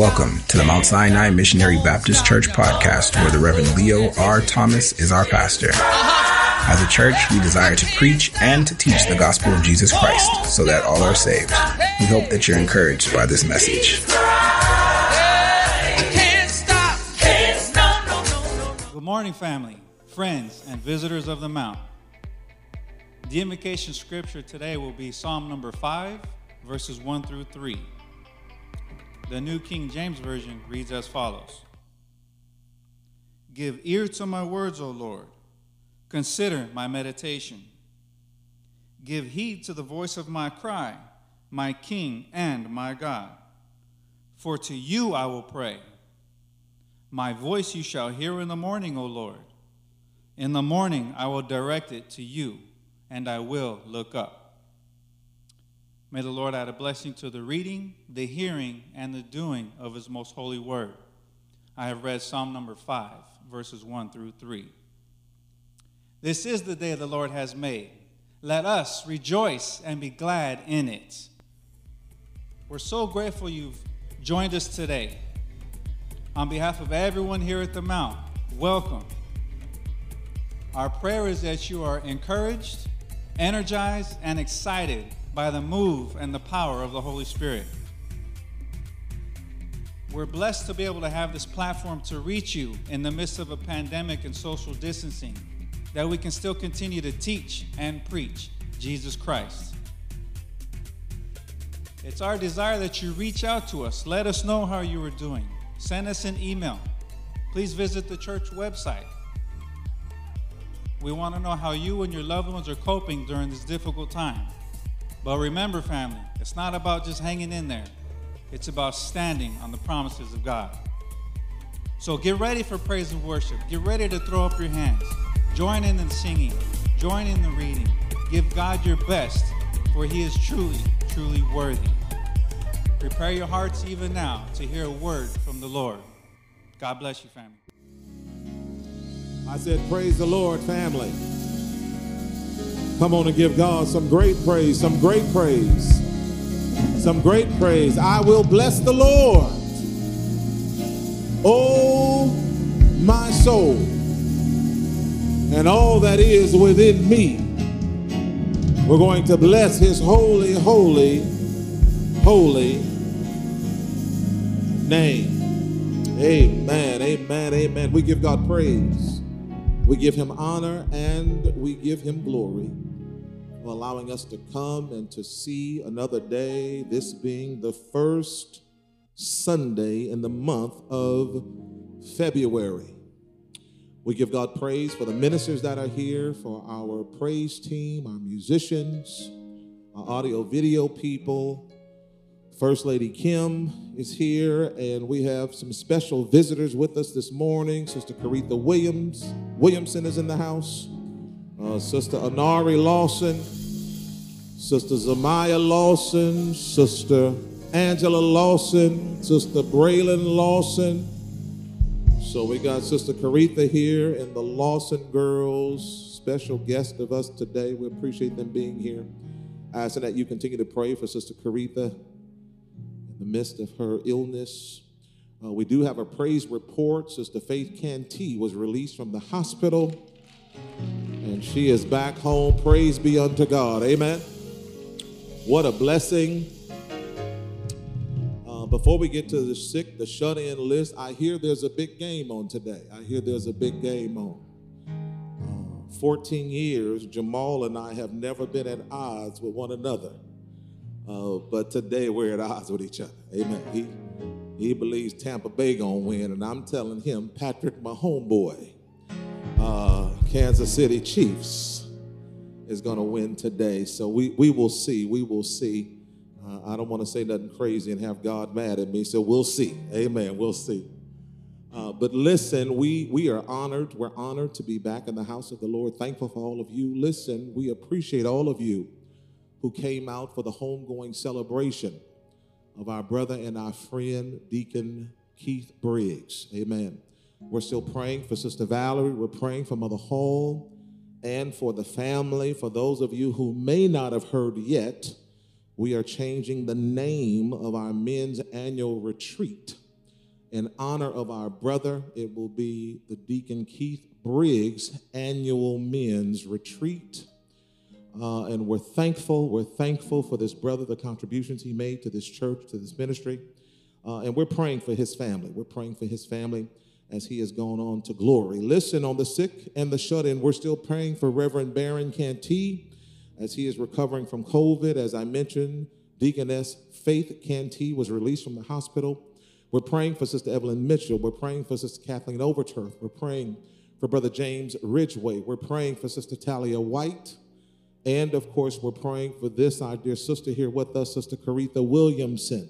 Welcome to the Mount Sinai Missionary Baptist Church podcast, where the Reverend Leo R. Thomas is our pastor. As a church, we desire to preach and to teach the gospel of Jesus Christ so that all are saved. We hope that you're encouraged by this message. Good morning, family, friends, and visitors of the Mount. The invocation scripture today will be Psalm number 5, verses 1 through 3. The New King James Version reads as follows Give ear to my words, O Lord. Consider my meditation. Give heed to the voice of my cry, my King and my God. For to you I will pray. My voice you shall hear in the morning, O Lord. In the morning I will direct it to you, and I will look up. May the Lord add a blessing to the reading, the hearing, and the doing of his most holy word. I have read Psalm number 5, verses 1 through 3. This is the day the Lord has made. Let us rejoice and be glad in it. We're so grateful you've joined us today. On behalf of everyone here at the Mount, welcome. Our prayer is that you are encouraged, energized, and excited by the move and the power of the Holy Spirit. We're blessed to be able to have this platform to reach you in the midst of a pandemic and social distancing, that we can still continue to teach and preach Jesus Christ. It's our desire that you reach out to us. Let us know how you are doing. Send us an email. Please visit the church website. We want to know how you and your loved ones are coping during this difficult time. But remember, family, it's not about just hanging in there, it's about standing on the promises of God. So get ready for praise and worship. Get ready to throw up your hands. Join in the singing, join in the reading. Give God your best, for He is truly, truly worthy. Prepare your hearts even now to hear a word from the Lord. God bless you, family. I said, Praise the Lord, family. Come on and give God some great praise, some great praise, some great praise. I will bless the Lord. Oh, my soul, and all that is within me. We're going to bless his holy, holy, holy name. Amen, amen, amen. We give God praise. We give him honor and we give him glory allowing us to come and to see another day, this being the first Sunday in the month of February. We give God praise for the ministers that are here, for our praise team, our musicians, our audio video people. First Lady Kim is here, and we have some special visitors with us this morning. Sister Caritha Williams Williamson is in the house uh, Sister Anari Lawson, Sister Zamaya Lawson, Sister Angela Lawson, Sister Braylon Lawson. So we got Sister Caritha here and the Lawson girls, special guest of us today. We appreciate them being here. Asking that you continue to pray for Sister Caritha in the midst of her illness. Uh, we do have a praise report. Sister Faith Canty was released from the hospital and she is back home. Praise be unto God. Amen. What a blessing. Uh, before we get to the sick, the shut in list, I hear there's a big game on today. I hear there's a big game on. Uh, 14 years, Jamal and I have never been at odds with one another. Uh, but today we're at odds with each other. Amen. He, he believes Tampa Bay gonna win, and I'm telling him, Patrick, my homeboy, uh, Kansas City Chiefs is going to win today. So we, we will see. We will see. Uh, I don't want to say nothing crazy and have God mad at me. So we'll see. Amen. We'll see. Uh, but listen, we, we are honored. We're honored to be back in the house of the Lord. Thankful for all of you. Listen, we appreciate all of you who came out for the homegoing celebration of our brother and our friend, Deacon Keith Briggs. Amen. We're still praying for Sister Valerie. We're praying for Mother Hall and for the family. For those of you who may not have heard yet, we are changing the name of our men's annual retreat. in honor of our brother, it will be the Deacon Keith Briggs annual men's retreat. Uh, and we're thankful. We're thankful for this brother, the contributions he made to this church, to this ministry. Uh, and we're praying for his family. We're praying for his family as he has gone on to glory. Listen on the sick and the shut in. We're still praying for Reverend Baron Cantee as he is recovering from COVID. As I mentioned, Deaconess Faith Cantee was released from the hospital. We're praying for Sister Evelyn Mitchell. We're praying for Sister Kathleen Overturf. We're praying for Brother James Ridgway. We're praying for Sister Talia White. And of course, we're praying for this, our dear sister here with us, Sister Caritha Williamson.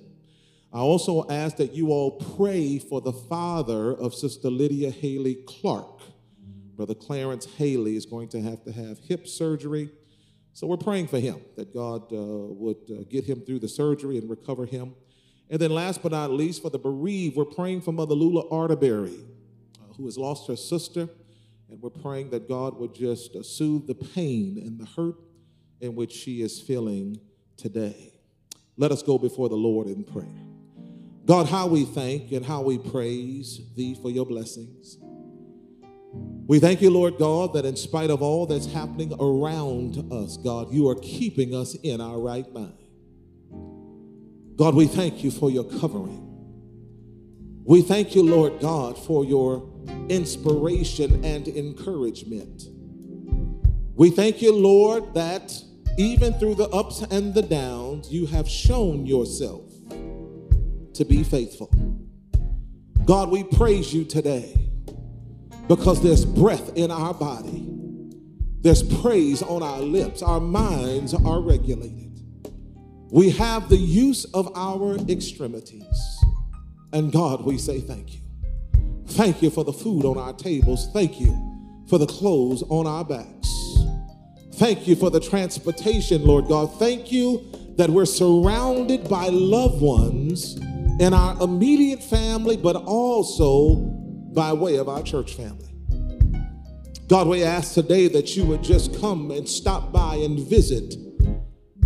I also ask that you all pray for the father of Sister Lydia Haley Clark. Brother Clarence Haley is going to have to have hip surgery. So we're praying for him, that God uh, would uh, get him through the surgery and recover him. And then last but not least, for the bereaved, we're praying for Mother Lula Arterberry, uh, who has lost her sister. And we're praying that God would just uh, soothe the pain and the hurt in which she is feeling today. Let us go before the Lord in prayer. God, how we thank and how we praise thee for your blessings. We thank you, Lord God, that in spite of all that's happening around us, God, you are keeping us in our right mind. God, we thank you for your covering. We thank you, Lord God, for your inspiration and encouragement. We thank you, Lord, that even through the ups and the downs, you have shown yourself to be faithful. God, we praise you today because there's breath in our body, there's praise on our lips, our minds are regulated. We have the use of our extremities. And God, we say thank you. Thank you for the food on our tables. Thank you for the clothes on our backs. Thank you for the transportation, Lord God. Thank you that we're surrounded by loved ones in our immediate family, but also by way of our church family. God, we ask today that you would just come and stop by and visit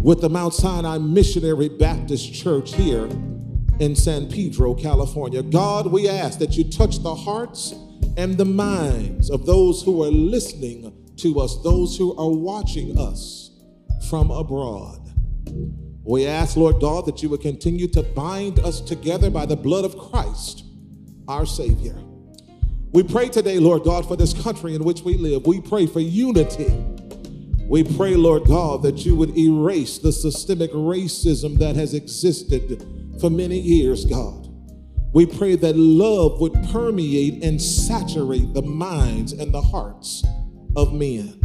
with the Mount Sinai Missionary Baptist Church here in San Pedro, California. God, we ask that you touch the hearts and the minds of those who are listening to us, those who are watching us from abroad. We ask, Lord God, that you would continue to bind us together by the blood of Christ, our Savior. We pray today, Lord God, for this country in which we live. We pray for unity. We pray, Lord God, that you would erase the systemic racism that has existed for many years, God. We pray that love would permeate and saturate the minds and the hearts of men.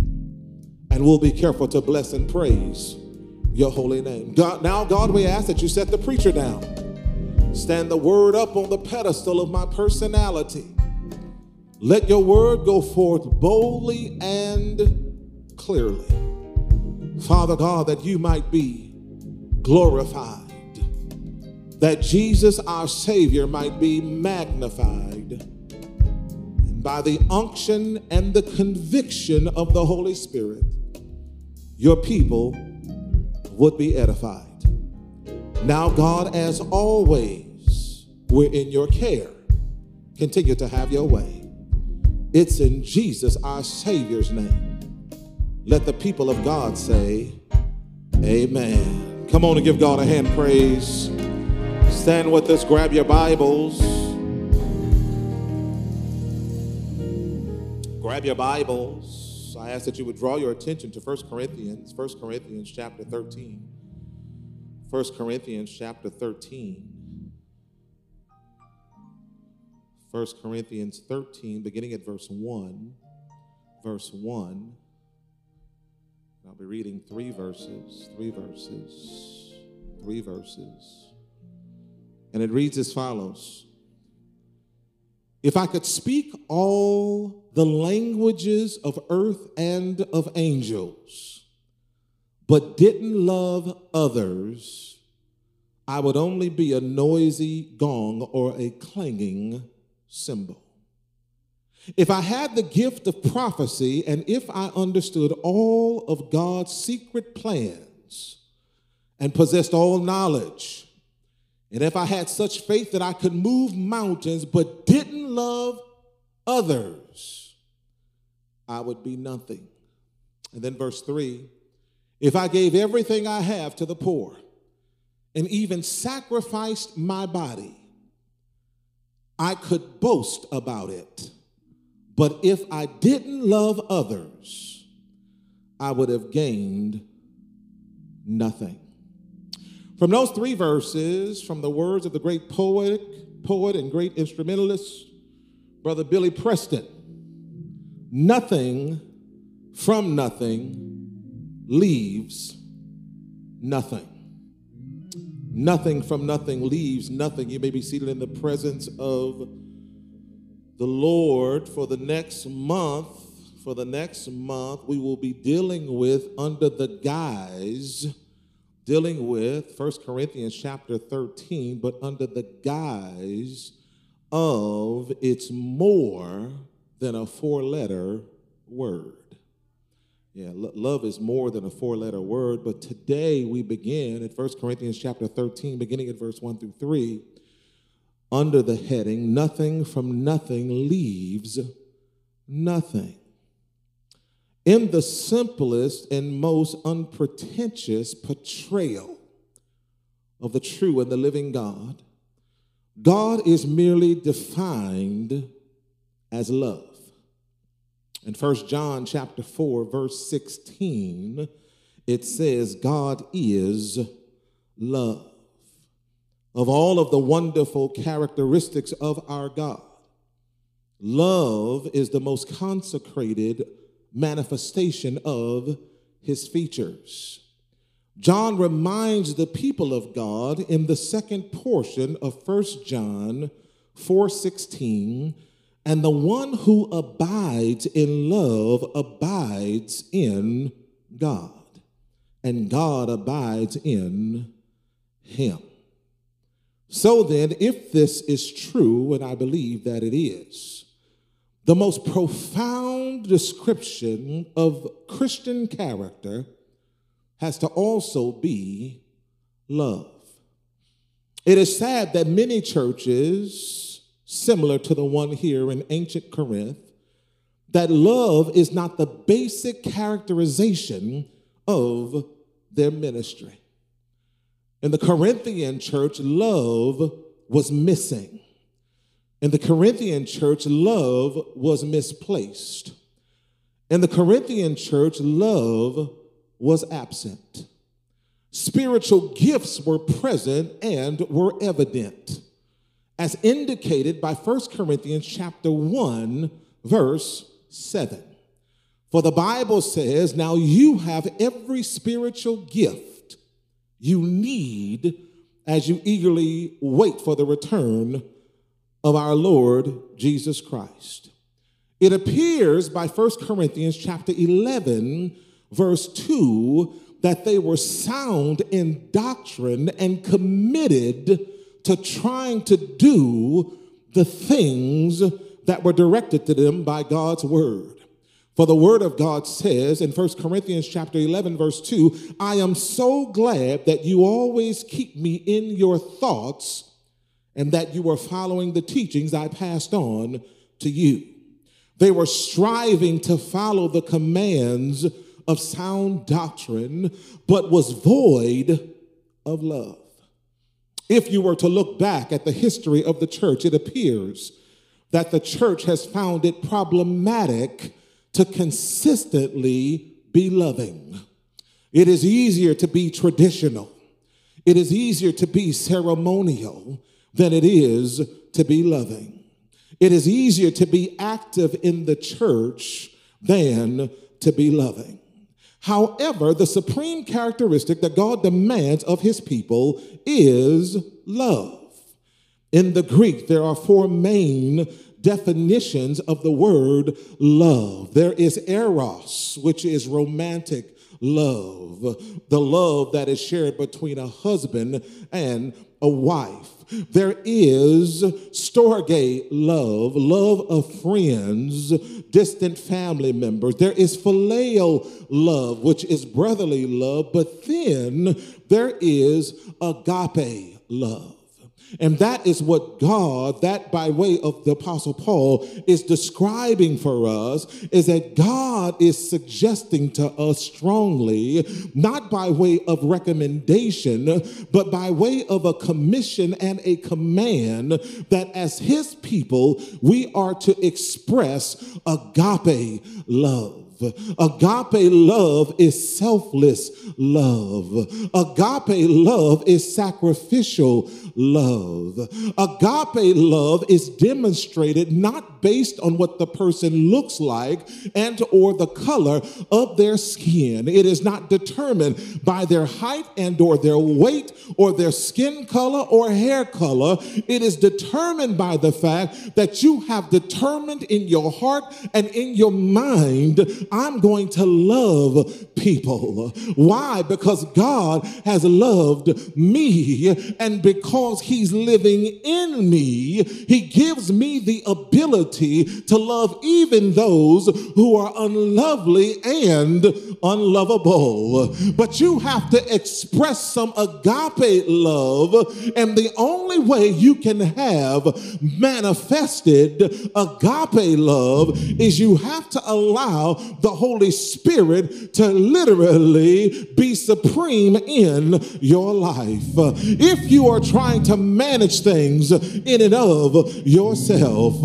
And we'll be careful to bless and praise your holy name. God, now, God, we ask that you set the preacher down. Stand the word up on the pedestal of my personality. Let your word go forth boldly and clearly. Father God, that you might be glorified, that Jesus, our Savior, might be magnified. And by the unction and the conviction of the Holy Spirit, your people would be edified. Now, God, as always, we're in your care. Continue to have your way. It's in Jesus, our Savior's name. Let the people of God say, Amen. Come on and give God a hand praise. Stand with us, grab your Bibles. Grab your Bibles. I ask that you would draw your attention to 1 Corinthians, 1 Corinthians chapter 13. 1 Corinthians chapter 13. 1 Corinthians 13, beginning at verse 1. Verse 1. I'll be reading three verses, three verses, three verses. And it reads as follows If I could speak all the languages of earth and of angels, but didn't love others, I would only be a noisy gong or a clanging cymbal. If I had the gift of prophecy and if I understood all of God's secret plans and possessed all knowledge, And if I had such faith that I could move mountains but didn't love others, I would be nothing. And then verse 3 if I gave everything I have to the poor and even sacrificed my body, I could boast about it. But if I didn't love others, I would have gained nothing. From those three verses, from the words of the great poet, poet and great instrumentalist, Brother Billy Preston, nothing from nothing leaves nothing. Nothing from nothing leaves nothing. You may be seated in the presence of the Lord for the next month. For the next month, we will be dealing with under the guise, dealing with 1 Corinthians chapter 13, but under the guise of it's more than a four letter word. Yeah, love is more than a four letter word, but today we begin at 1 Corinthians chapter 13, beginning at verse 1 through 3, under the heading, Nothing from Nothing Leaves Nothing. In the simplest and most unpretentious portrayal of the true and the living God, God is merely defined as love. In 1 John chapter 4 verse 16 it says God is love. Of all of the wonderful characteristics of our God, love is the most consecrated manifestation of his features. John reminds the people of God in the second portion of 1 John 4:16 and the one who abides in love abides in God, and God abides in him. So then, if this is true, and I believe that it is, the most profound description of Christian character has to also be love. It is sad that many churches similar to the one here in ancient Corinth, that love is not the basic characterization of their ministry. In the Corinthian church, love was missing. In the Corinthian church, love was misplaced. In the Corinthian church, love was absent. Spiritual gifts were present and were evident as indicated by 1 Corinthians chapter 1 verse 7. For the Bible says, "Now you have every spiritual gift you need as you eagerly wait for the return of our Lord Jesus Christ." It appears by 1 Corinthians chapter 11 verse 2 that they were sound in doctrine and committed to trying to do the things that were directed to them by God's word. For the word of God says in 1 Corinthians chapter 11 verse 2, I am so glad that you always keep me in your thoughts and that you were following the teachings I passed on to you. They were striving to follow the commands of sound doctrine, but was void of love. If you were to look back at the history of the church, it appears that the church has found it problematic to consistently be loving. It is easier to be traditional, it is easier to be ceremonial than it is to be loving. It is easier to be active in the church than to be loving. However, the supreme characteristic that God demands of his people is love. In the Greek, there are four main definitions of the word love. There is eros, which is romantic love, the love that is shared between a husband and a wife. There is storge love, love of friends, distant family members. There is phileo love, which is brotherly love. But then there is agape love. And that is what God, that by way of the Apostle Paul, is describing for us is that God is suggesting to us strongly, not by way of recommendation, but by way of a commission and a command that as his people, we are to express agape love. Agape love is selfless love. Agape love is sacrificial love. Agape love is demonstrated not based on what the person looks like and or the color of their skin. It is not determined by their height and or their weight or their skin color or hair color. It is determined by the fact that you have determined in your heart and in your mind I'm going to love people. Why? Because God has loved me, and because He's living in me, He gives me the ability to love even those who are unlovely and unlovable. But you have to express some agape love, and the only way you can have manifested agape love is you have to allow the Holy Spirit to literally be supreme in your life. If you are trying to manage things in and of yourself,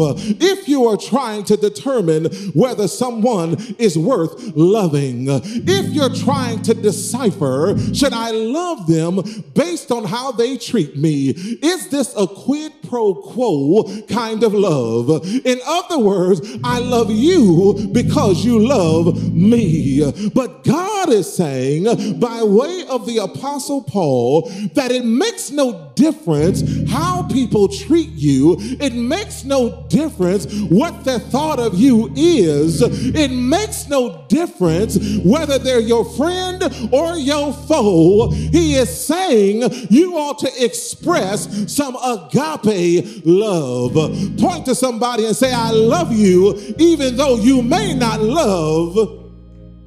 if you are trying to determine whether someone is worth loving, if you're trying to decipher, should I love them based on how they treat me? Is this a quid pro quo kind of love? In other words, I love you because you love me. But God is saying, by way of the Apostle Paul, that it makes no difference how people treat you, it makes no difference what their thought of you is, it makes no difference whether they're your friend or your foe. He is saying you ought to express some agape love. Point to somebody and say, I love you, even though you may not love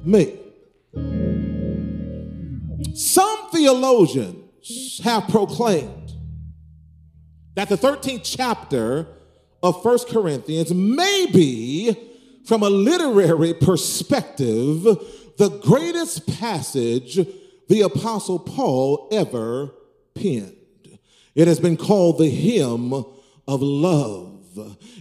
me. Some theologians have proclaimed that the 13th chapter of First Corinthians may be, from a literary perspective, the greatest passage the Apostle Paul ever penned. It has been called the hymn of love.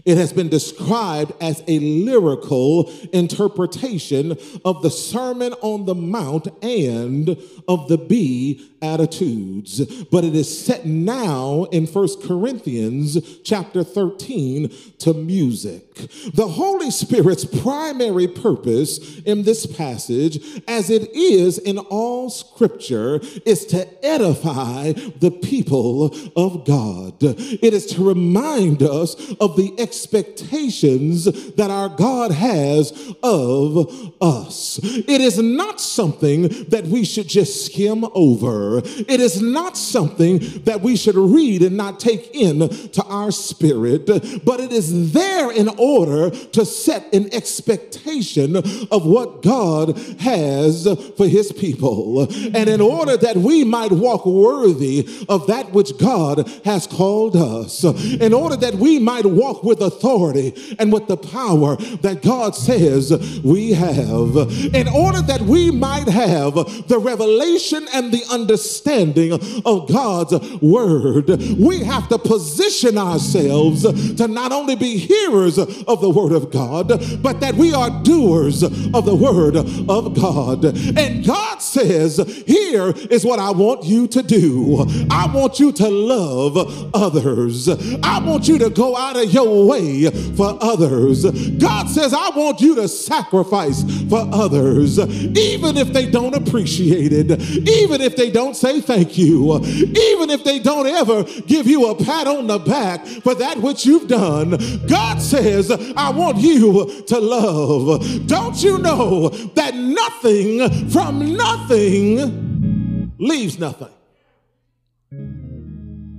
It has been described as a lyrical interpretation of the Sermon on the Mount and of the Beatitudes. But it is set now in First Corinthians chapter 13 to music. The Holy Spirit's primary purpose in this passage, as it is in all scripture, is to edify the people of God. It is to remind us of the expectations that our God has of us. It is not something that we should just skim over. It is not something that we should read and not take in to our spirit, but it is there in order to set an expectation of what God has for his people. And in order that we might walk worthy of that which God has called us, in order that we might walk with authority and with the power that God says we have, in order that we might have the revelation and the understanding of God's word, we have to position ourselves to not only be hearers of the word of God, but that we are doers of the word of God. And God says, Here is what I want you to do I want you to love others, I want you to go out of your way for others. God says, I want you to sacrifice for others, even if they don't appreciate it, even if they don't say thank you, even if they don't ever give you a pat on the back for that which you've done. God says, I want you to love. Don't you know that nothing from nothing leaves nothing?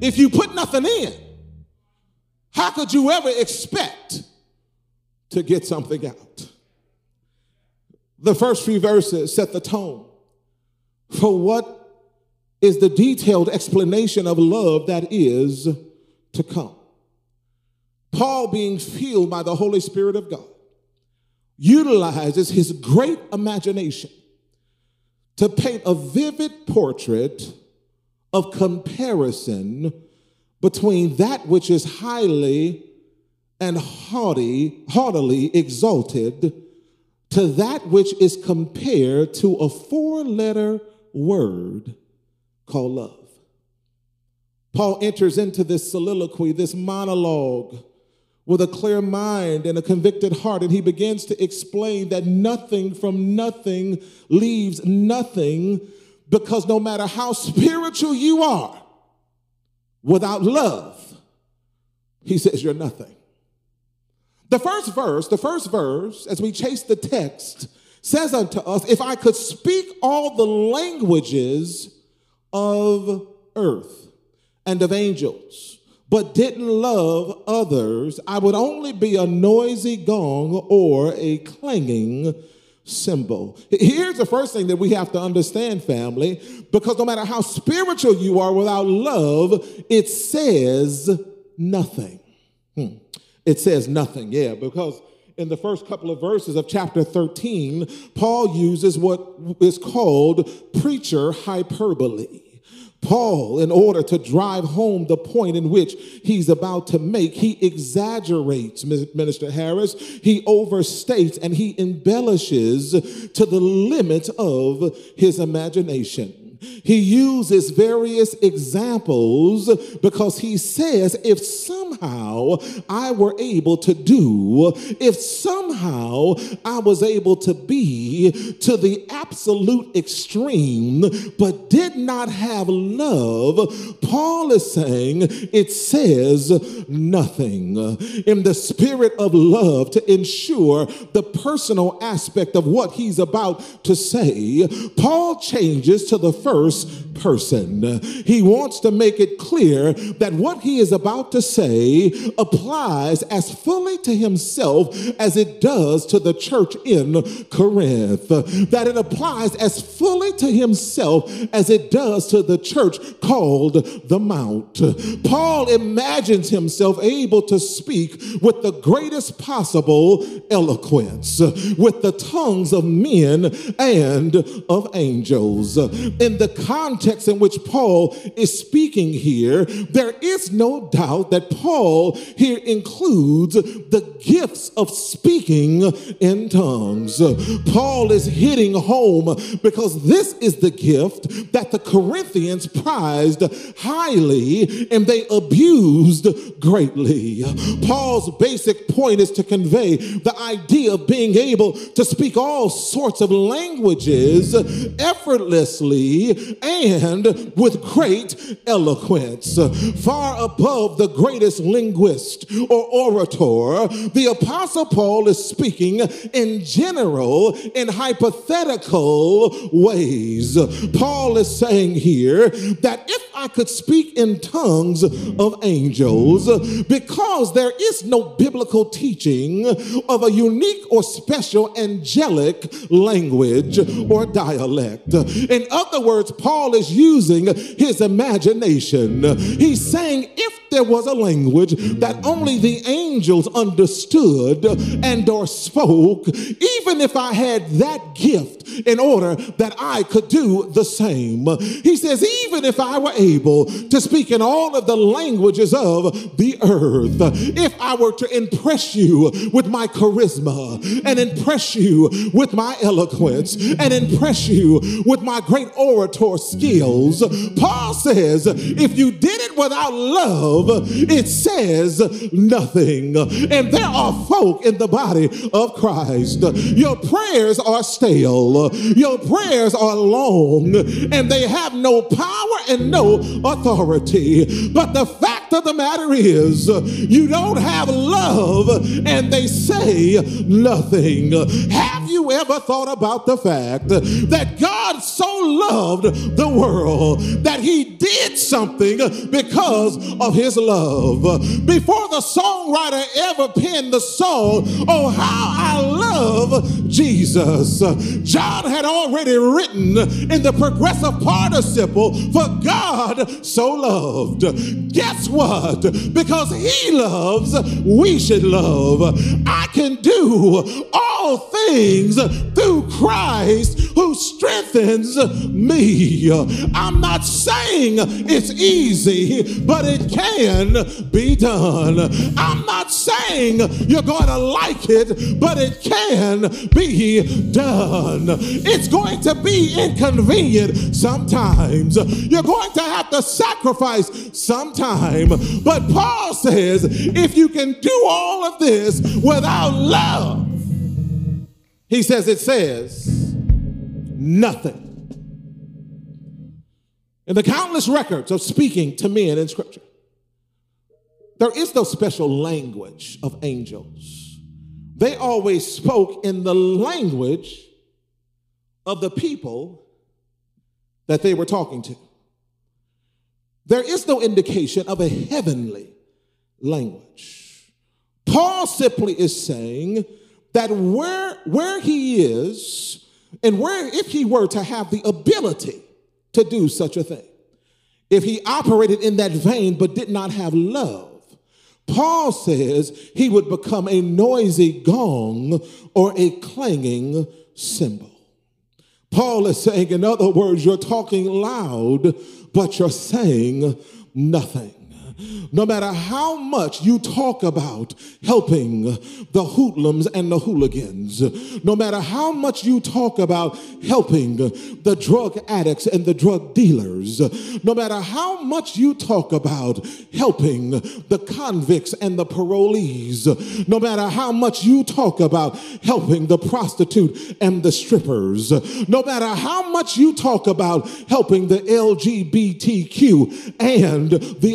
If you put nothing in, how could you ever expect to get something out? The first few verses set the tone for what is the detailed explanation of love that is to come. Paul, being filled by the Holy Spirit of God, utilizes his great imagination to paint a vivid portrait of comparison between that which is highly and haughty, haughtily exalted to that which is compared to a four letter word called love. Paul enters into this soliloquy, this monologue, with a clear mind and a convicted heart, and he begins to explain that nothing from nothing leaves nothing because no matter how spiritual you are, without love, he says you're nothing. The first verse, the first verse, as we chase the text, says unto us, If I could speak all the languages of earth and of angels, but didn't love others, I would only be a noisy gong or a clanging cymbal. Here's the first thing that we have to understand, family, because no matter how spiritual you are without love, it says nothing. Hmm. It says nothing, yeah, because in the first couple of verses of chapter 13, Paul uses what is called preacher hyperbole. Paul, in order to drive home the point in which he's about to make, he exaggerates, Minister Harris. He overstates and he embellishes to the limit of his imagination. He uses various examples because he says, if somehow I were able to do, if somehow I was able to be to the absolute extreme, but did not have love, Paul is saying it says nothing. In the spirit of love to ensure the personal aspect of what he's about to say, Paul changes to the first person. He wants to make it clear that what he is about to say applies as fully to himself as it does to the church in Corinth. That it applies as fully to himself as it does to the church called the Mount. Paul imagines himself able to speak with the greatest possible eloquence, with the tongues of men and of angels. In the context in which Paul is speaking here, there is no doubt that Paul here includes the gifts of speaking in tongues. Paul is hitting home because this is the gift that the Corinthians prized highly and they abused greatly. Paul's basic point is to convey the idea of being able to speak all sorts of languages effortlessly and with great eloquence. Far above the greatest linguist or orator, the Apostle Paul is speaking in general, in hypothetical ways. Paul is saying here that if I could speak in tongues of angels, because there is no biblical teaching of a unique or special angelic language or dialect. In other words, Paul is using his imagination. He's saying if there was a language that only the angels understood and or spoke, even if I had that gift in order that I could do the same. He says, even if I were able to speak in all of the languages of the earth, if I were to impress you with my charisma and impress you with my eloquence and impress you with my great orator skills, Paul says, if you did it without love, it says nothing. And there are folk in the body of Christ. Your prayers are stale, your prayers are long, and they have no power and no authority. But the fact of the matter is, you don't have love, and they say nothing. Have Have you ever thought about the fact that God so loved the world that he did something because of his love? Before the songwriter ever penned the song, Oh, how I love Jesus, John had already written in the progressive participle, For God so loved. Guess what? Because he loves, we should love. I can do all things through Christ who strengthens me. I'm not saying it's easy, but it can be done. I'm not saying you're going to like it, but it can be done. It's going to be inconvenient sometimes. You're going to have to sacrifice sometime. But Paul says if you can do all of this without love, he says it says nothing. In the countless records of speaking to men in Scripture, there is no special language of angels. They always spoke in the language of the people that they were talking to. There is no indication of a heavenly language. Paul simply is saying that where, where he is, and where if he were to have the ability to do such a thing, if he operated in that vein but did not have love, Paul says he would become a noisy gong or a clanging cymbal. Paul is saying, in other words, you're talking loud, but you're saying nothing. No matter how much you talk about helping the hoodlums and the hooligans, no matter how much you talk about helping the drug addicts and the drug dealers, no matter how much you talk about helping the convicts and the parolees, no matter how much you talk about helping the prostitute and the strippers, no matter how much you talk about helping the LGBTQ and the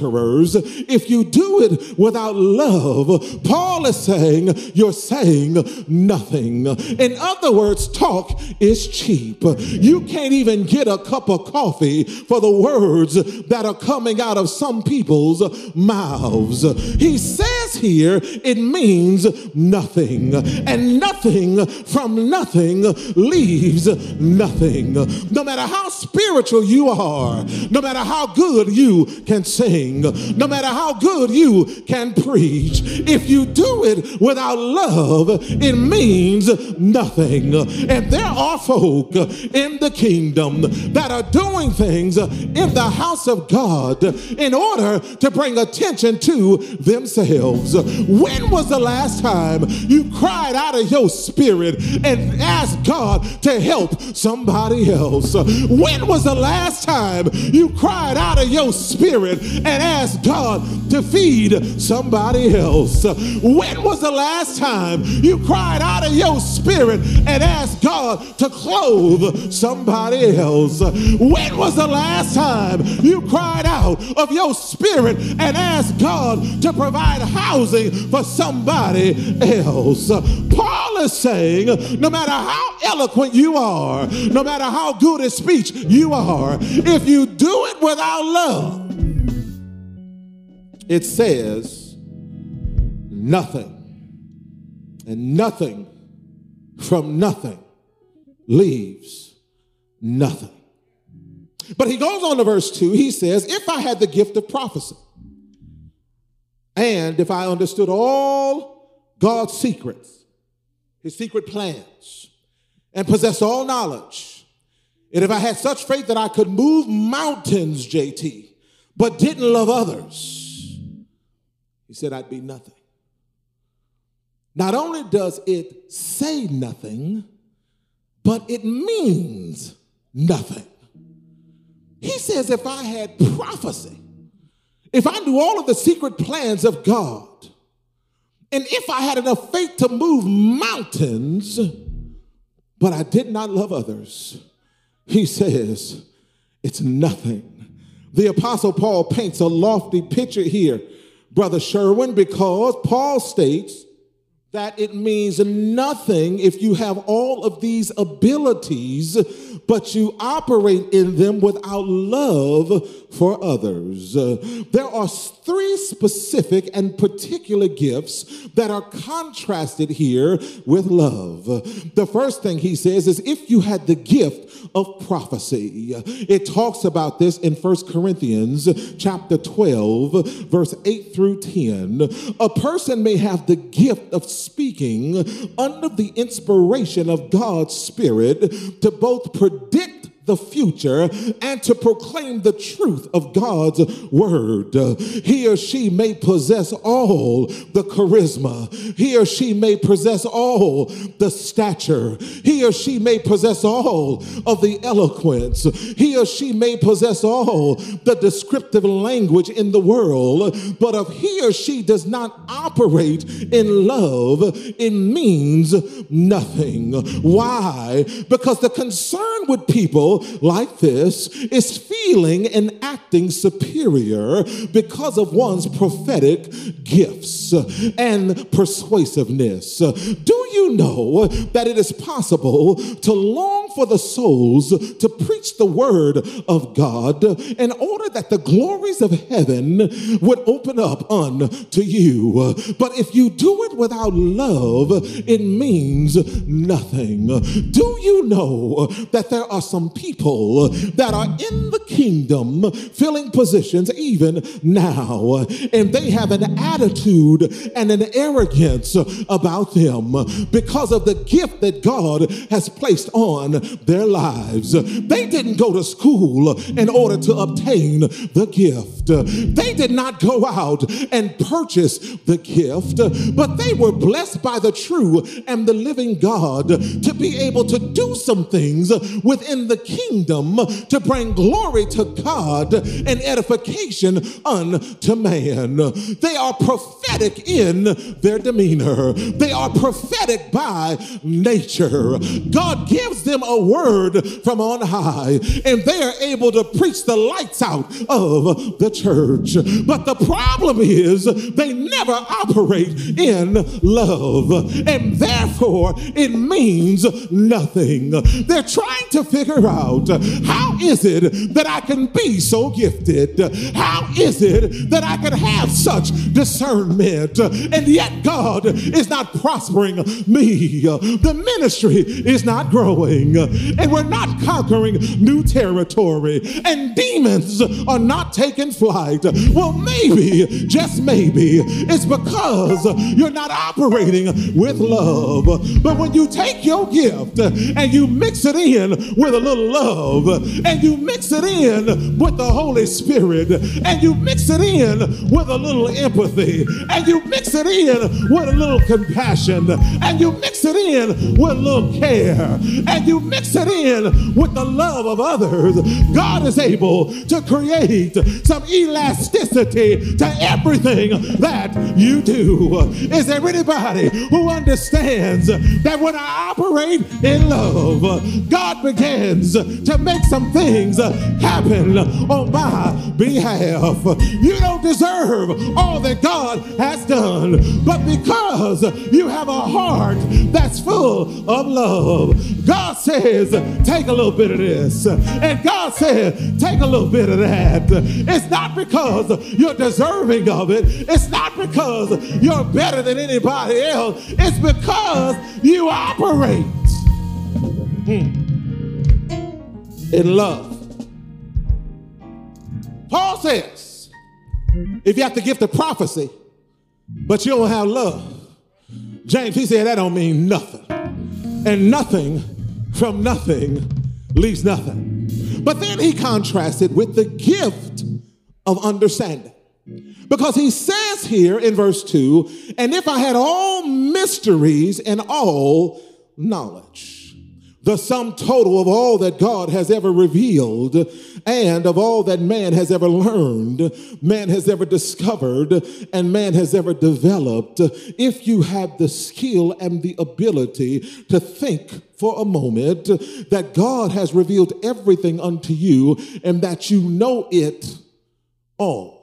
adulterers, if you do it without love, Paul is saying you're saying nothing. In other words, talk is cheap. You can't even get a cup of coffee for the words that are coming out of some people's mouths. He says here it means nothing, and nothing from nothing leaves nothing. No matter how spiritual you are, no matter how good you can sing, no matter how good you can preach, if you do it without love, it means nothing. And there are folk in the kingdom that are doing things in the house of God in order to bring attention to themselves. When was the last time you cried out of your spirit and asked God to help somebody else? When was the last time you cried out of your spirit and asked God to feed somebody else? When was the last time you cried out of your spirit and asked God to clothe somebody else? When was the last time you cried out of your spirit and asked God to provide housing for somebody else? Paul is saying no matter how eloquent you are, no matter how good a speech you are, if you do it without love, it says nothing. And nothing from nothing leaves nothing. But he goes on to verse 2. He says, If I had the gift of prophecy, and if I understood all God's secrets, his secret plans, and possessed all knowledge, and if I had such faith that I could move mountains, JT, but didn't love others, he said, I'd be nothing. Not only does it say nothing, but it means nothing. He says, if I had prophecy, if I knew all of the secret plans of God, and if I had enough faith to move mountains, but I did not love others, he says, it's nothing. The Apostle Paul paints a lofty picture here, Brother Sherwin, because Paul states that it means nothing if you have all of these abilities, but you operate in them without love for others. Uh, there are three specific and particular gifts that are contrasted here with love. The first thing he says is if you had the gift of prophecy, it talks about this in First Corinthians chapter 12, verse 8 through 10. A person may have the gift of speaking under the inspiration of God's Spirit to both predict the future and to proclaim the truth of God's word. He or she may possess all the charisma. He or she may possess all the stature. He or she may possess all of the eloquence. He or she may possess all the descriptive language in the world. But if he or she does not operate in love, it means nothing. Why? Because the concern with people like this is feeling and acting superior because of one's prophetic gifts and persuasiveness. Do you know that it is possible to long for the souls to preach the word of God in order that the glories of heaven would open up unto you? But if you do it without love, it means nothing. Do you know that there are some people? that are in the kingdom filling positions even now. And they have an attitude and an arrogance about them because of the gift that God has placed on their lives. They didn't go to school in order to obtain the gift, they did not go out and purchase the gift, but they were blessed by the true and the living God to be able to do some things within the kingdom to bring glory to God and edification unto man. They are prophetic in their demeanor, they are prophetic by nature. God gives them a word from on high, and they are able to preach the lights out of the church. But the problem is they never operate in love, and therefore it means nothing. They're trying to figure out out how is it that I can be so gifted? How is it that I can have such discernment? And yet God is not prospering me. The ministry is not growing, and we're not conquering new territory, and demons are not taking flight. Well, maybe, just maybe, it's because you're not operating with love. But when you take your gift and you mix it in with a little love, and you mix it in with the Holy Spirit and you mix it in with a little empathy and you mix it in with a little compassion and you mix it in with a little care and you mix it in with the love of others, God is able to create some elasticity to everything that you do. Is there anybody who understands that when I operate in love, God begins to make some things happen on my behalf. You don't deserve all that God has done, but because you have a heart that's full of love, God says, take a little bit of this. And God said, take a little bit of that. It's not because you're deserving of it, it's not because you're better than anybody else, it's because you operate. Hmm in love. Paul says, if you have the gift of prophecy, but you don't have love, James, he said that don't mean nothing. And nothing from nothing leaves nothing. But then he contrasted with the gift of understanding. Because he says here in verse 2 and if I had all mysteries and all knowledge the sum total of all that God has ever revealed and of all that man has ever learned, man has ever discovered, and man has ever developed, if you have the skill and the ability to think for a moment that God has revealed everything unto you and that you know it all.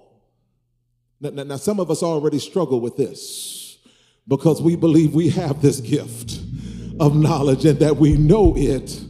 Now, now, some of us already struggle with this because we believe we have this gift of knowledge and that we know it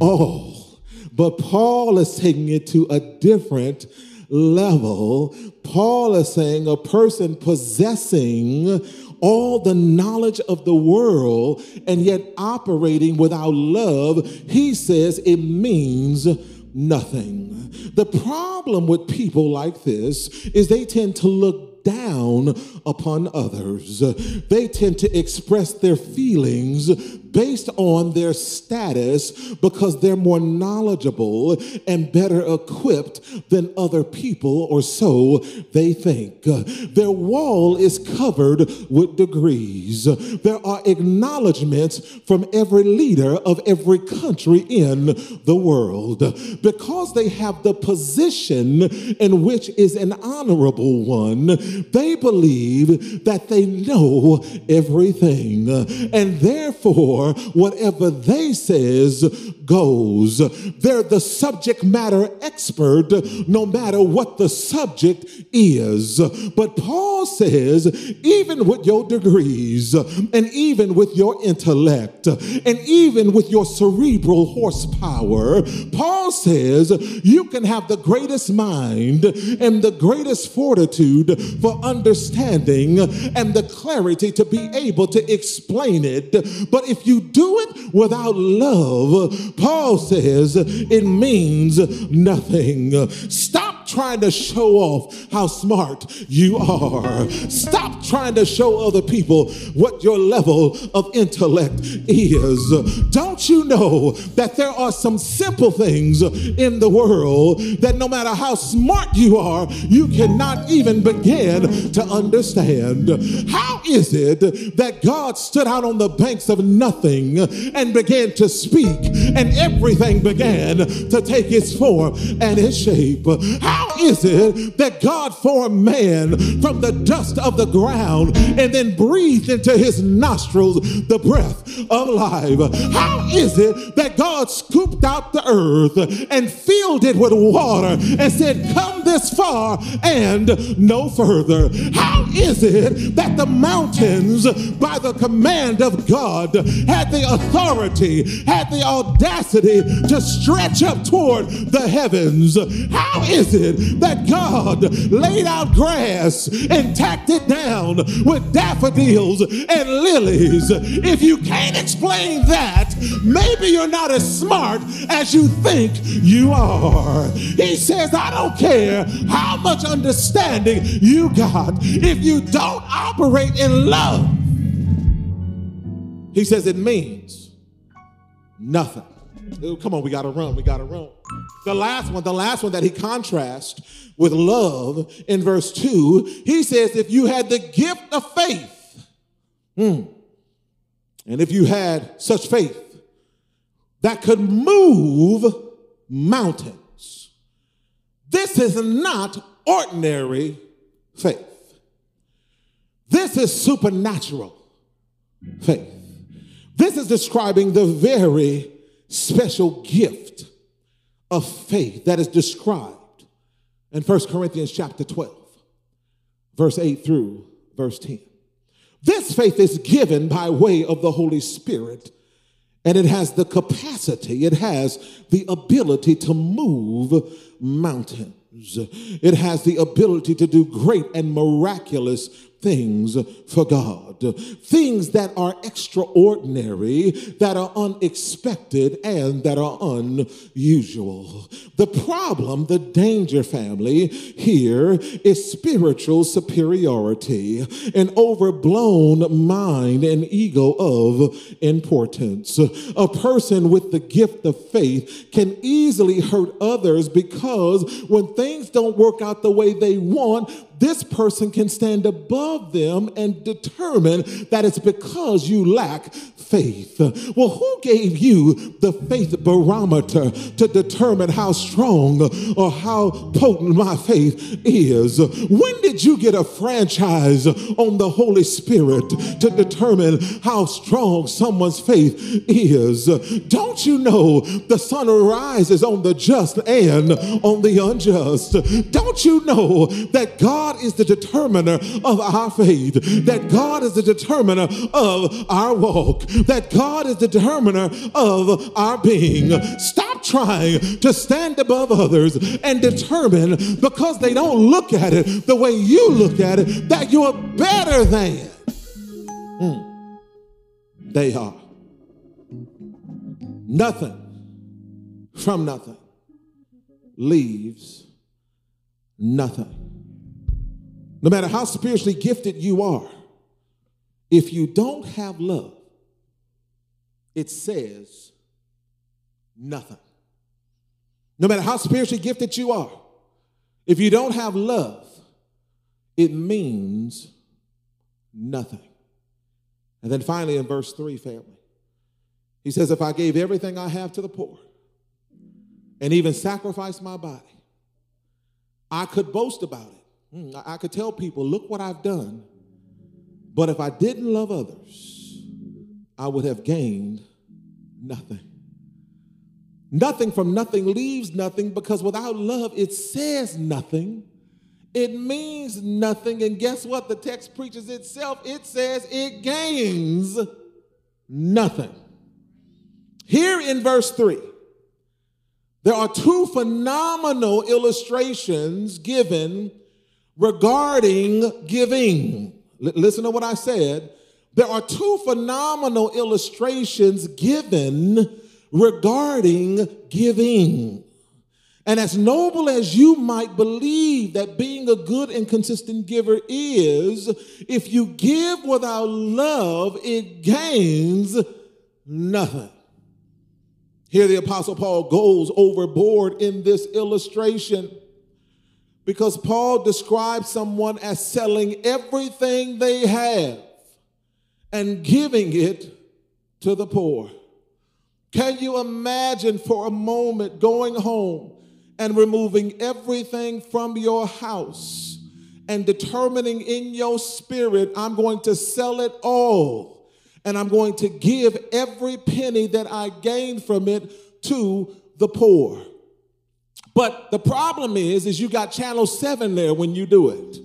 all. But Paul is taking it to a different level. Paul is saying a person possessing all the knowledge of the world and yet operating without love, he says it means nothing. The problem with people like this is they tend to look down upon others. They tend to express their feelings based on their status because they're more knowledgeable and better equipped than other people, or so they think. Their wall is covered with degrees. There are acknowledgments from every leader of every country in the world. Because they have the position in which is an honorable one, they believe that they know everything. And therefore, whatever they says goes. They're the subject matter expert no matter what the subject is. But Paul says, even with your degrees and even with your intellect and even with your cerebral horsepower, Paul says you can have the greatest mind and the greatest fortitude for understanding and the clarity to be able to explain it. But if you do it without love, Paul says it means nothing. Stop trying to show off how smart you are. Stop trying to show other people what your level of intellect is. Don't you know that there are some simple things in the world that no matter how smart you are, you cannot even begin to understand? How is it that God stood out on the banks of nothing and began to speak, and everything began to take its form and its shape? How how is it that God formed man from the dust of the ground and then breathed into his nostrils the breath of life? How is it that God scooped out the earth and filled it with water and said, Come this far and no further? How is it that the mountains, by the command of God, had the authority, had the audacity to stretch up toward the heavens? How is it? It that God laid out grass and tacked it down with daffodils and lilies. If you can't explain that, maybe you're not as smart as you think you are. He says, I don't care how much understanding you got if you don't operate in love. He says it means nothing. Come on, we got to run. We got to run. The last one, the last one that he contrasts with love in verse 2, he says, if you had the gift of faith, hmm, and if you had such faith that could move mountains, this is not ordinary faith. This is supernatural faith. This is describing the very special gift of faith that is described in 1 Corinthians chapter 12, verse 8 through verse 10. This faith is given by way of the Holy Spirit, and it has the capacity, it has the ability to move mountains. It has the ability to do great and miraculous things for God. Things that are extraordinary, that are unexpected, and that are unusual. The problem, the danger family here is spiritual superiority, an overblown mind and ego of importance. A person with the gift of faith can easily hurt others because when things don't work out the way they want, this person can stand above them and determine that it's because you lack faith. Well, who gave you the faith barometer to determine how strong or how potent my faith is? When did you get a franchise on the Holy Spirit to determine how strong someone's faith is? Don't you know the sun rises on the just and on the unjust? Don't you know that God God is the determiner of our faith, that God is the determiner of our walk, that God is the determiner of our being. Stop trying to stand above others and determine because they don't look at it the way you look at it that you're better than. Hmm. They are. Nothing from nothing leaves nothing. No matter how spiritually gifted you are, if you don't have love, it says nothing. No matter how spiritually gifted you are, if you don't have love, it means nothing. And then finally, in verse 3, family, he says, If I gave everything I have to the poor and even sacrificed my body, I could boast about it. Hmm, I could tell people, look what I've done. But if I didn't love others, I would have gained nothing. Nothing from nothing leaves nothing because without love, it says nothing. It means nothing. And guess what? The text preaches itself. It says it gains nothing. Here in verse 3, there are two phenomenal illustrations given regarding giving. L- listen to what I said. There are two phenomenal illustrations given regarding giving. And as noble as you might believe that being a good and consistent giver is, if you give without love, it gains nothing. Here, the Apostle Paul goes overboard in this illustration because Paul describes someone as selling everything they have and giving it to the poor. Can you imagine for a moment going home and removing everything from your house and determining in your spirit, I'm going to sell it all and I'm going to give every penny that I gain from it to the poor. But the problem is, is you got channel seven there when you do it.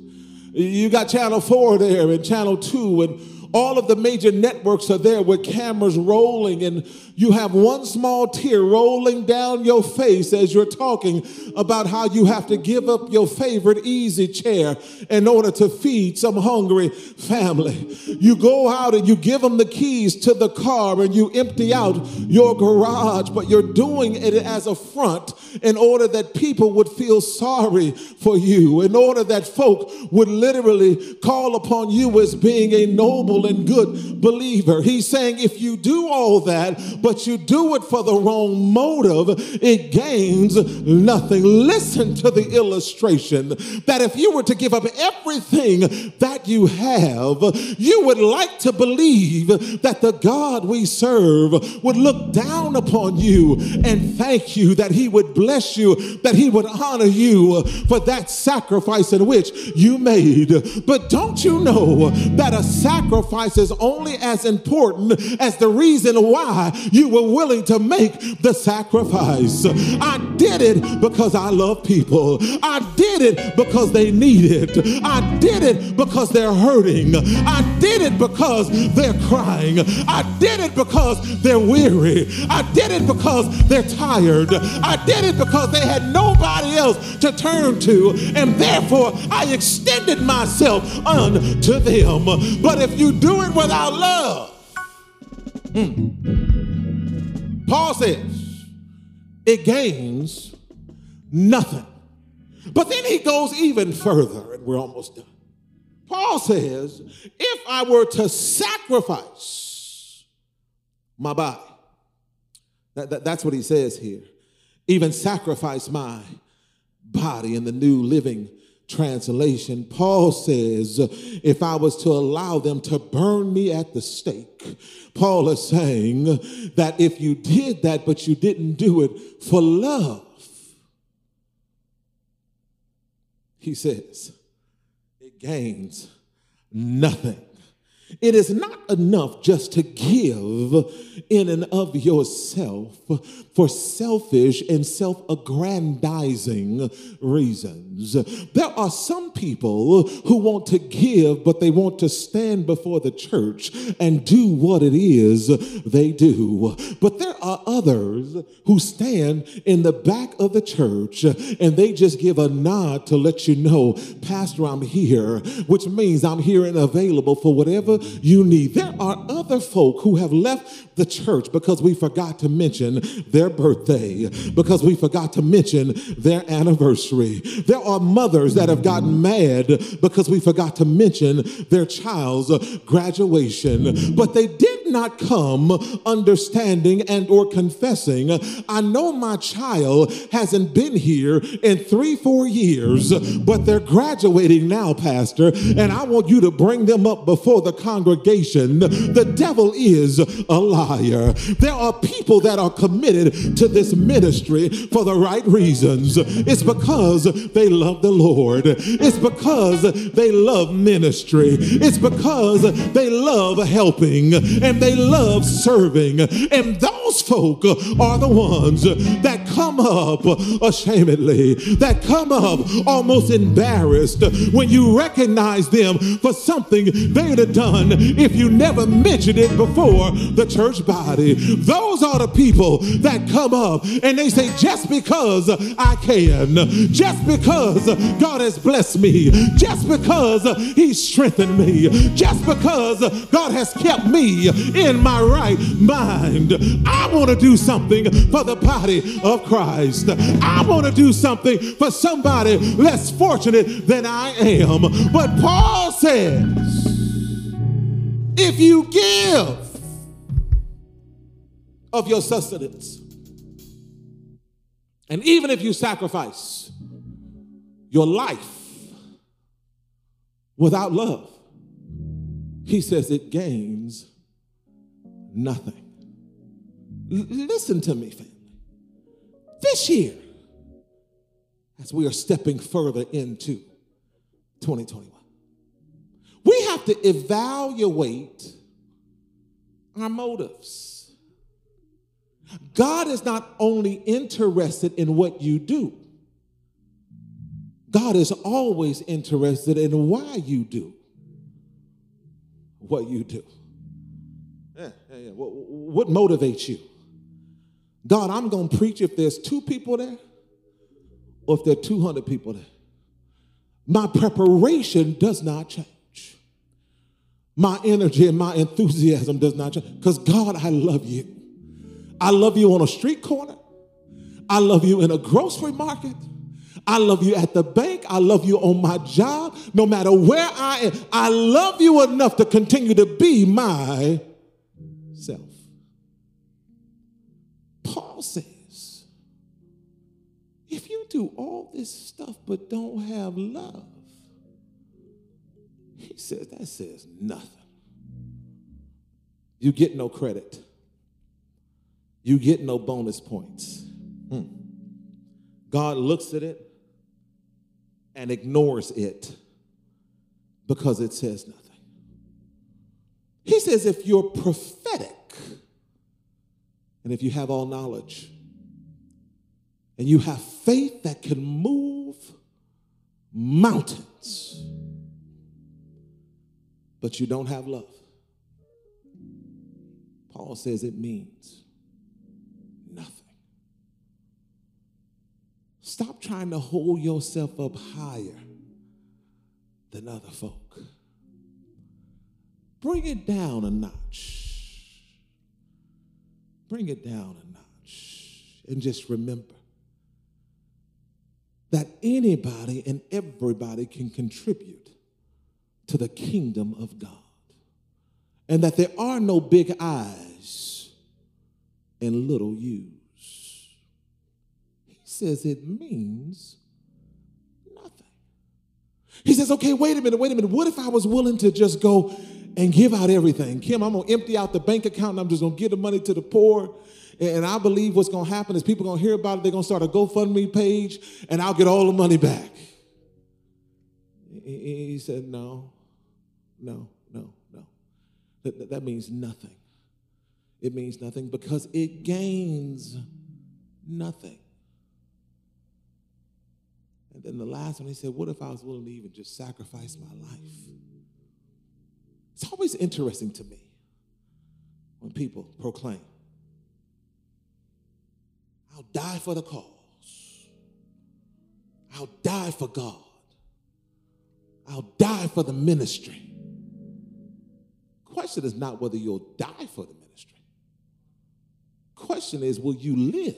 You got channel four there and channel two and all of the major networks are there with cameras rolling, and you have one small tear rolling down your face as you're talking about how you have to give up your favorite easy chair in order to feed some hungry family. You go out and you give them the keys to the car and you empty out your garage, but you're doing it as a front in order that people would feel sorry for you, in order that folk would literally call upon you as being a noble and good believer. He's saying if you do all that, but you do it for the wrong motive, it gains nothing. Listen to the illustration that if you were to give up everything that you have, you would like to believe that the God we serve would look down upon you and thank you, that he would bless you, that he would honor you for that sacrifice in which you made. But don't you know that a sacrifice is only as important as the reason why you were willing to make the sacrifice. I did it because I love people. I did it because they need it. I did it because they're hurting. I did it because they're crying. I did it because they're weary. I did it because they're tired. I did it because they had nobody else to turn to, and therefore I extended myself unto them. But if you do it without love. Hmm. Paul says it gains nothing. But then he goes even further, and we're almost done. Paul says, if I were to sacrifice my body, that, that, that's what he says here, even sacrifice my body in the new living translation, Paul says, if I was to allow them to burn me at the stake, Paul is saying that if you did that, but you didn't do it for love, he says, it gains nothing. It is not enough just to give in and of yourself for selfish and self aggrandizing reasons. There are some people who want to give, but they want to stand before the church and do what it is they do. But there are others who stand in the back of the church and they just give a nod to let you know, Pastor, I'm here, which means I'm here and available for whatever you need. There are other folk who have left the church because we forgot to mention their birthday, because we forgot to mention their anniversary. There are mothers that have gotten mad because we forgot to mention their child's graduation, but they did not come understanding and or confessing, I know my child hasn't been here in three, four years, but they're graduating now, Pastor, and I want you to bring them up before the congregation. The devil is a liar. There are people that are committed to this ministry for the right reasons. It's because they love the Lord. It's because they love ministry. It's because they love helping and they love serving. And those folk are the ones that come up ashamedly, that come up almost embarrassed when you recognize them for something they'd have done if you never mentioned it before the church body. Those are the people that come up and they say, just because I can, just because God has blessed me, just because He's strengthened me, just because God has kept me in my right mind, I want to do something for the body of Christ. I want to do something for somebody less fortunate than I am. But Paul says, if you give of your sustenance, and even if you sacrifice your life without love, he says it gains nothing. L- listen to me, family. This year, as we are stepping further into 2021, we have to evaluate our motives. God is not only interested in what you do, God is always interested in why you do what you do. Yeah, yeah, yeah. What, what motivates you? God, I'm going to preach if there's two people there or if there are 200 people there. My preparation does not change. My energy and my enthusiasm does not change. Because, God, I love you. I love you on a street corner. I love you in a grocery market. I love you at the bank. I love you on my job. No matter where I am, I love you enough to continue to be myself. Paul says, if you do all this stuff but don't have love, he says, that says nothing. You get no credit. You get no bonus points. Hmm. God looks at it and ignores it because it says nothing. He says, if you're prophetic and if you have all knowledge and you have faith that can move mountains, but you don't have love, Paul says it means Stop trying to hold yourself up higher than other folk. Bring it down a notch. Bring it down a notch. And just remember that anybody and everybody can contribute to the kingdom of God. And that there are no big eyes and little U's. Says it means nothing. He says, okay, wait a minute, wait a minute. What if I was willing to just go and give out everything? Kim, I'm going to empty out the bank account and I'm just going to give the money to the poor. And I believe what's going to happen is people are going to hear about it. They're going to start a GoFundMe page and I'll get all the money back. He said, no, no, no, no. that, that means nothing. It means nothing because it gains nothing. And then the last one, he said, What if I was willing to even just sacrifice my life? It's always interesting to me when people proclaim, I'll die for the cause, I'll die for God, I'll die for the ministry. Question is not whether you'll die for the ministry. Question is, will you live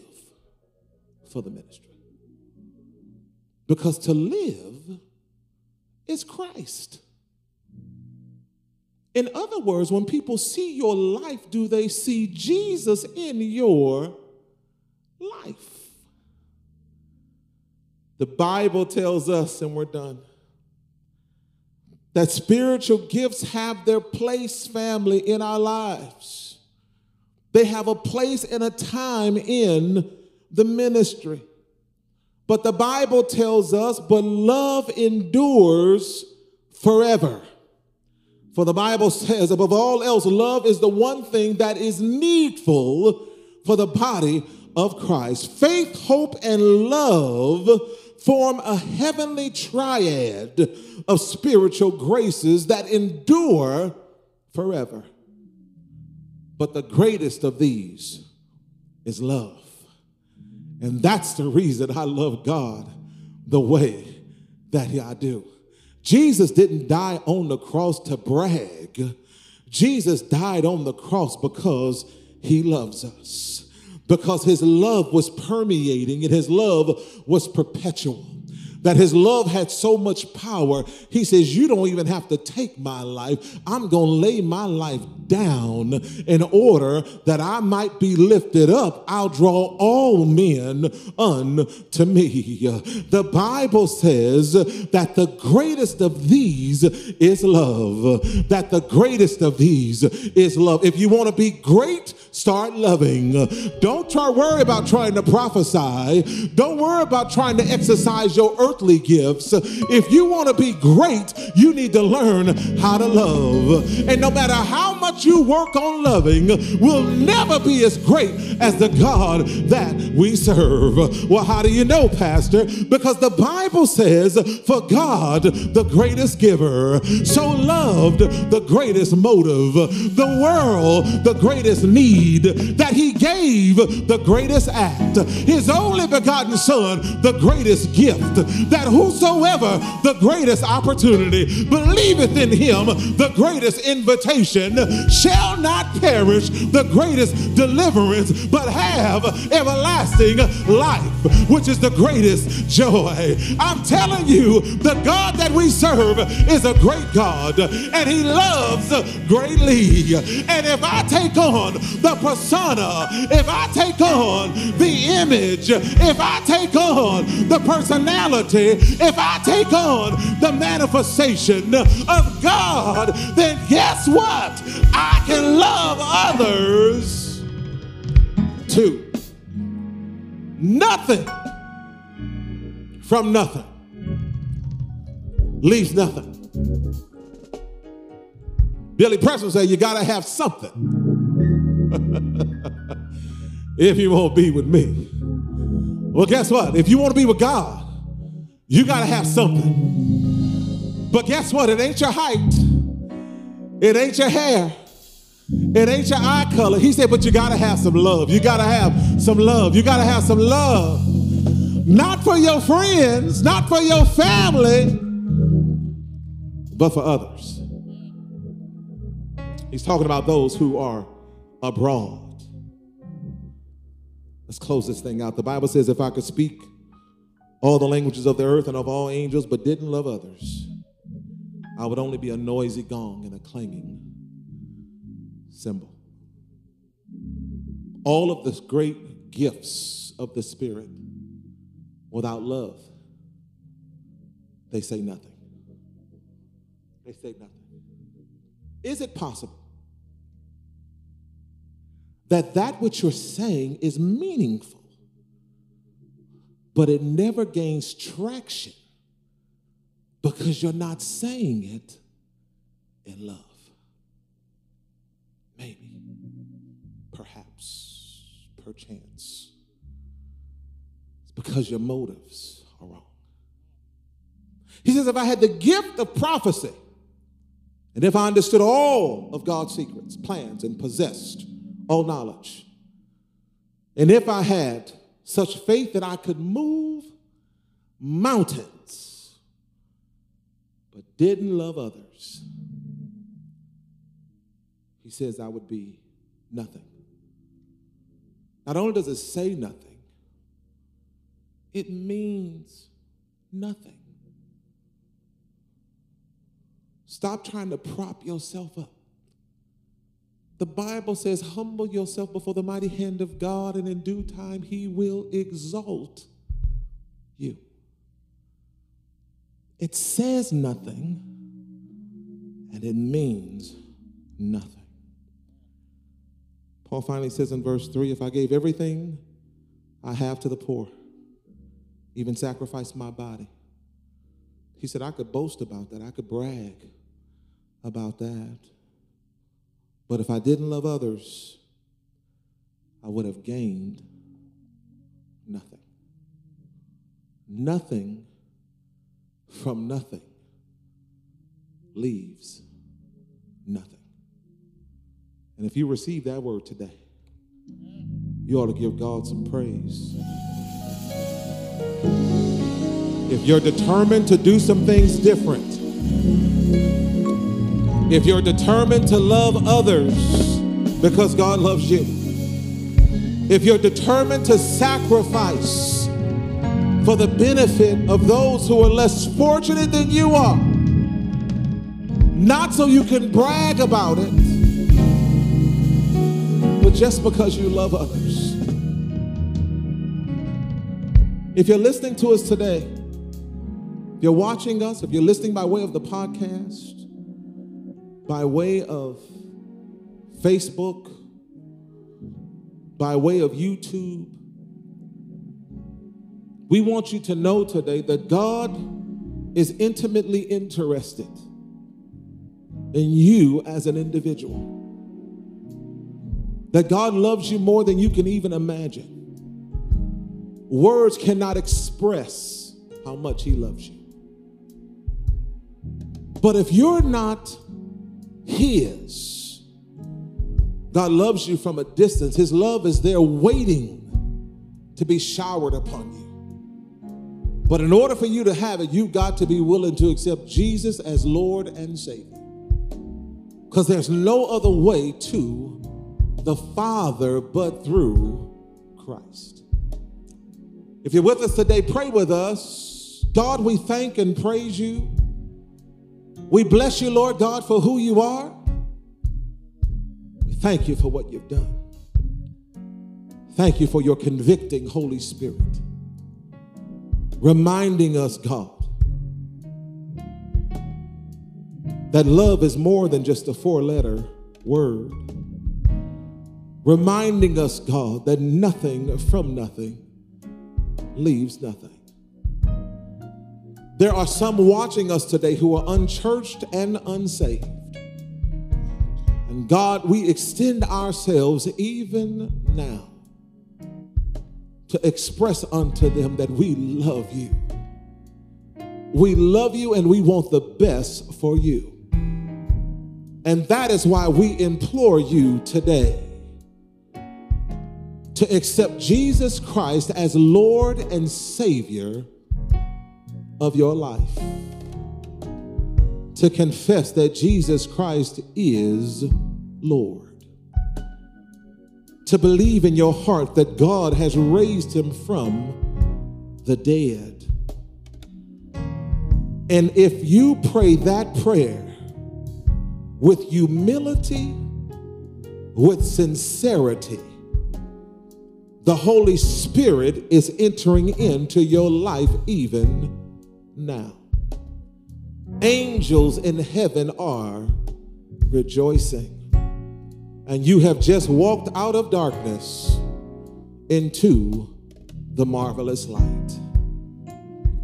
for the ministry? Because to live is Christ. In other words, when people see your life, do they see Jesus in your life? The Bible tells us, and we're done, that spiritual gifts have their place, family, in our lives. They have a place and a time in the ministry. But the Bible tells us, but love endures forever. For the Bible says, above all else, love is the one thing that is needful for the body of Christ. Faith, hope, and love form a heavenly triad of spiritual graces that endure forever. But the greatest of these is love. And that's the reason I love God the way that I do. Jesus didn't die on the cross to brag. Jesus died on the cross because he loves us. Because his love was permeating and his love was perpetual that his love had so much power, he says, You don't even have to take my life. I'm going to lay my life down in order that I might be lifted up. I'll draw all men unto me. The Bible says that the greatest of these is love. That the greatest of these is love. If you want to be great, start loving. Don't try worry about trying to prophesy. Don't worry about trying to exercise your earthly gifts. If you want to be great, you need to learn how to love. And no matter how much you work on loving, we'll never be as great as the God that we serve. Well, how do you know, Pastor? Because the Bible says, for God, the greatest giver, so loved the greatest motive, the world, the greatest need that he gave the greatest act, his only begotten son, the greatest gift, that whosoever the greatest opportunity believeth in him, the greatest invitation, shall not perish, the greatest deliverance, but have everlasting life, which is the greatest joy. I'm telling you, the God that we serve is a great God, and he loves greatly. And if I take on the persona, if I take on the image, if I take on the personality, if I take on the manifestation of God, then guess what? I can love others too. Nothing from nothing leaves nothing. Billy Preston said, You got to have something if you won't be with me. Well, guess what? If you want to be with God, you got to have something. But guess what? It ain't your height, it ain't your hair, it ain't your eye color. He said, but you got to have some love. You got to have some love. You got to have some love. Not for your friends, not for your family, but for others. He's talking about those who are abroad. Let's close this thing out. The Bible says, if I could speak all the languages of the earth and of all angels, but didn't love others, I would only be a noisy gong and a clanging cymbal. All of the great gifts of the Spirit without love, they say nothing. They say nothing. Is it possible that that which you're saying is meaningful, but it never gains traction because you're not saying it in love. Maybe, perhaps, perchance, it's because your motives are wrong. He says, if I had the gift of prophecy, and if I understood all of God's secrets, plans, and possessed all knowledge, and if I had such faith that I could move mountains, but didn't love others, he says I would be nothing. Not only does it say nothing, it means nothing. Stop trying to prop yourself up. The Bible says, Humble yourself before the mighty hand of God, and in due time he will exalt you. It says nothing, and it means nothing. Paul finally says in verse 3 If I gave everything I have to the poor, even sacrificed my body, he said, I could boast about that, I could brag about that. But if I didn't love others, I would have gained nothing. Nothing from nothing leaves nothing. And if you receive that word today, you ought to give God some praise. If you're determined to do some things different, if you're determined to love others because God loves you, if you're determined to sacrifice for the benefit of those who are less fortunate than you are, not so you can brag about it, but just because you love others. If you're listening to us today, if you're watching us, if you're listening by way of the podcast, by way of Facebook, by way of YouTube. We want you to know today that God is intimately interested in you as an individual. That God loves you more than you can even imagine. Words cannot express how much He loves you. But if you're not his. God loves you from a distance. His love is there waiting to be showered upon you. But in order for you to have it, you've got to be willing to accept Jesus as Lord and Savior. Because there's no other way to the Father but through Christ. If you're with us today, pray with us. God, we thank and praise you we bless you, Lord God, for who you are. We thank you for what you've done. Thank you for your convicting Holy Spirit, reminding us, God, that love is more than just a four letter word. Reminding us, God, that nothing from nothing leaves nothing. There are some watching us today who are unchurched and unsaved. And God, we extend ourselves even now to express unto them that we love you. We love you and we want the best for you. And that is why we implore you today to accept Jesus Christ as Lord and Savior of your life. To confess that Jesus Christ is Lord. To believe in your heart that God has raised him from the dead. And if you pray that prayer with humility, with sincerity, the Holy Spirit is entering into your life even now. Angels in heaven are rejoicing. And you have just walked out of darkness into the marvelous light.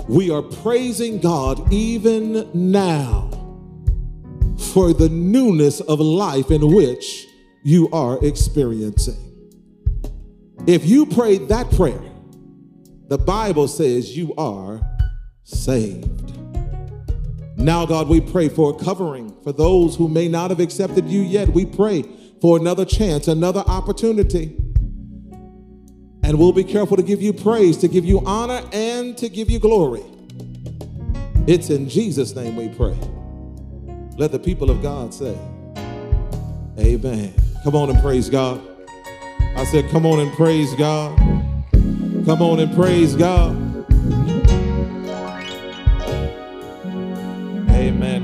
We are praising God even now for the newness of life in which you are experiencing. If you prayed that prayer, the Bible says you are saved. Now, God, we pray for a covering for those who may not have accepted you yet. We pray for another chance, another opportunity. And we'll be careful to give you praise, to give you honor, and to give you glory. It's in Jesus' name we pray. Let the people of God say, Amen. Come on and praise God. I said, Come on and praise God. Come on and praise God.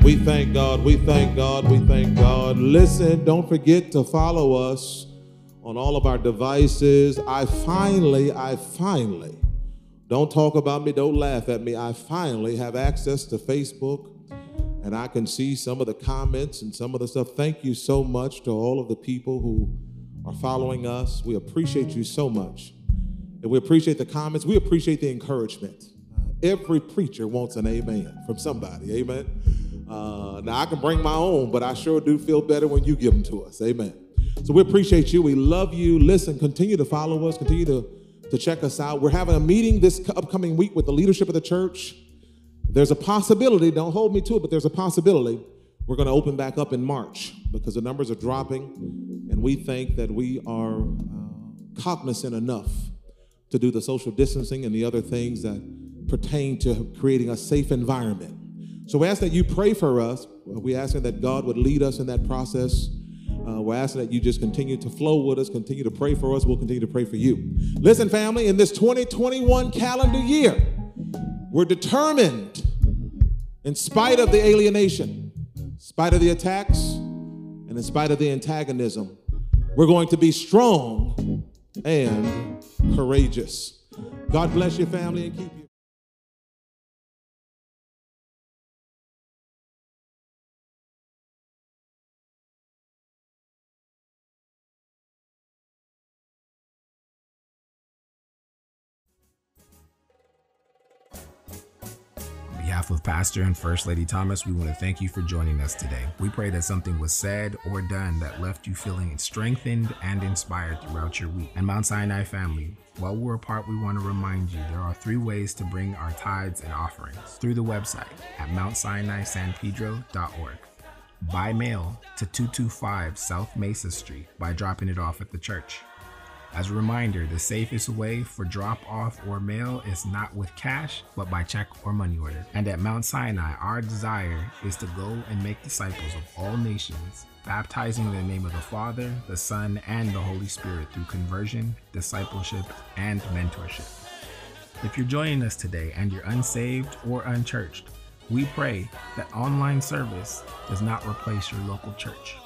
We thank God. We thank God. We thank God. Listen, don't forget to follow us on all of our devices. I finally, I finally, don't talk about me, don't laugh at me. I finally have access to Facebook and I can see some of the comments and some of the stuff. Thank you so much to all of the people who are following us. We appreciate you so much. And we appreciate the comments. We appreciate the encouragement. Every preacher wants an amen from somebody. Amen. Uh, now, I can bring my own, but I sure do feel better when you give them to us. Amen. So we appreciate you. We love you. Listen, continue to follow us, continue to, to check us out. We're having a meeting this upcoming week with the leadership of the church. There's a possibility, don't hold me to it, but there's a possibility we're going to open back up in March because the numbers are dropping, and we think that we are uh, cognizant enough to do the social distancing and the other things that pertain to creating a safe environment. So we ask that you pray for us. We ask that God would lead us in that process. Uh, we're asking that you just continue to flow with us, continue to pray for us. We'll continue to pray for you. Listen, family, in this 2021 calendar year, we're determined, in spite of the alienation, in spite of the attacks, and in spite of the antagonism, we're going to be strong and courageous. God bless your family and keep you. Behalf of Pastor and First Lady Thomas, we want to thank you for joining us today. We pray that something was said or done that left you feeling strengthened and inspired throughout your week. And Mount Sinai family, while we're apart, we want to remind you there are three ways to bring our tithes and offerings through the website at MountSinaiSanPedro.org. By mail to 225 South Mesa Street by dropping it off at the church as a reminder, the safest way for drop off or mail is not with cash, but by check or money order. And at Mount Sinai, our desire is to go and make disciples of all nations, baptizing in the name of the Father, the Son, and the Holy Spirit through conversion, discipleship, and mentorship. If you're joining us today and you're unsaved or unchurched, we pray that online service does not replace your local church.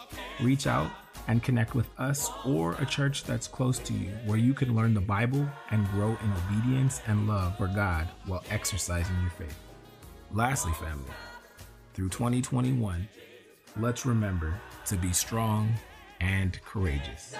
Reach out and connect with us or a church that's close to you where you can learn the Bible and grow in obedience and love for God while exercising your faith. Lastly, family, through 2021, let's remember to be strong and courageous.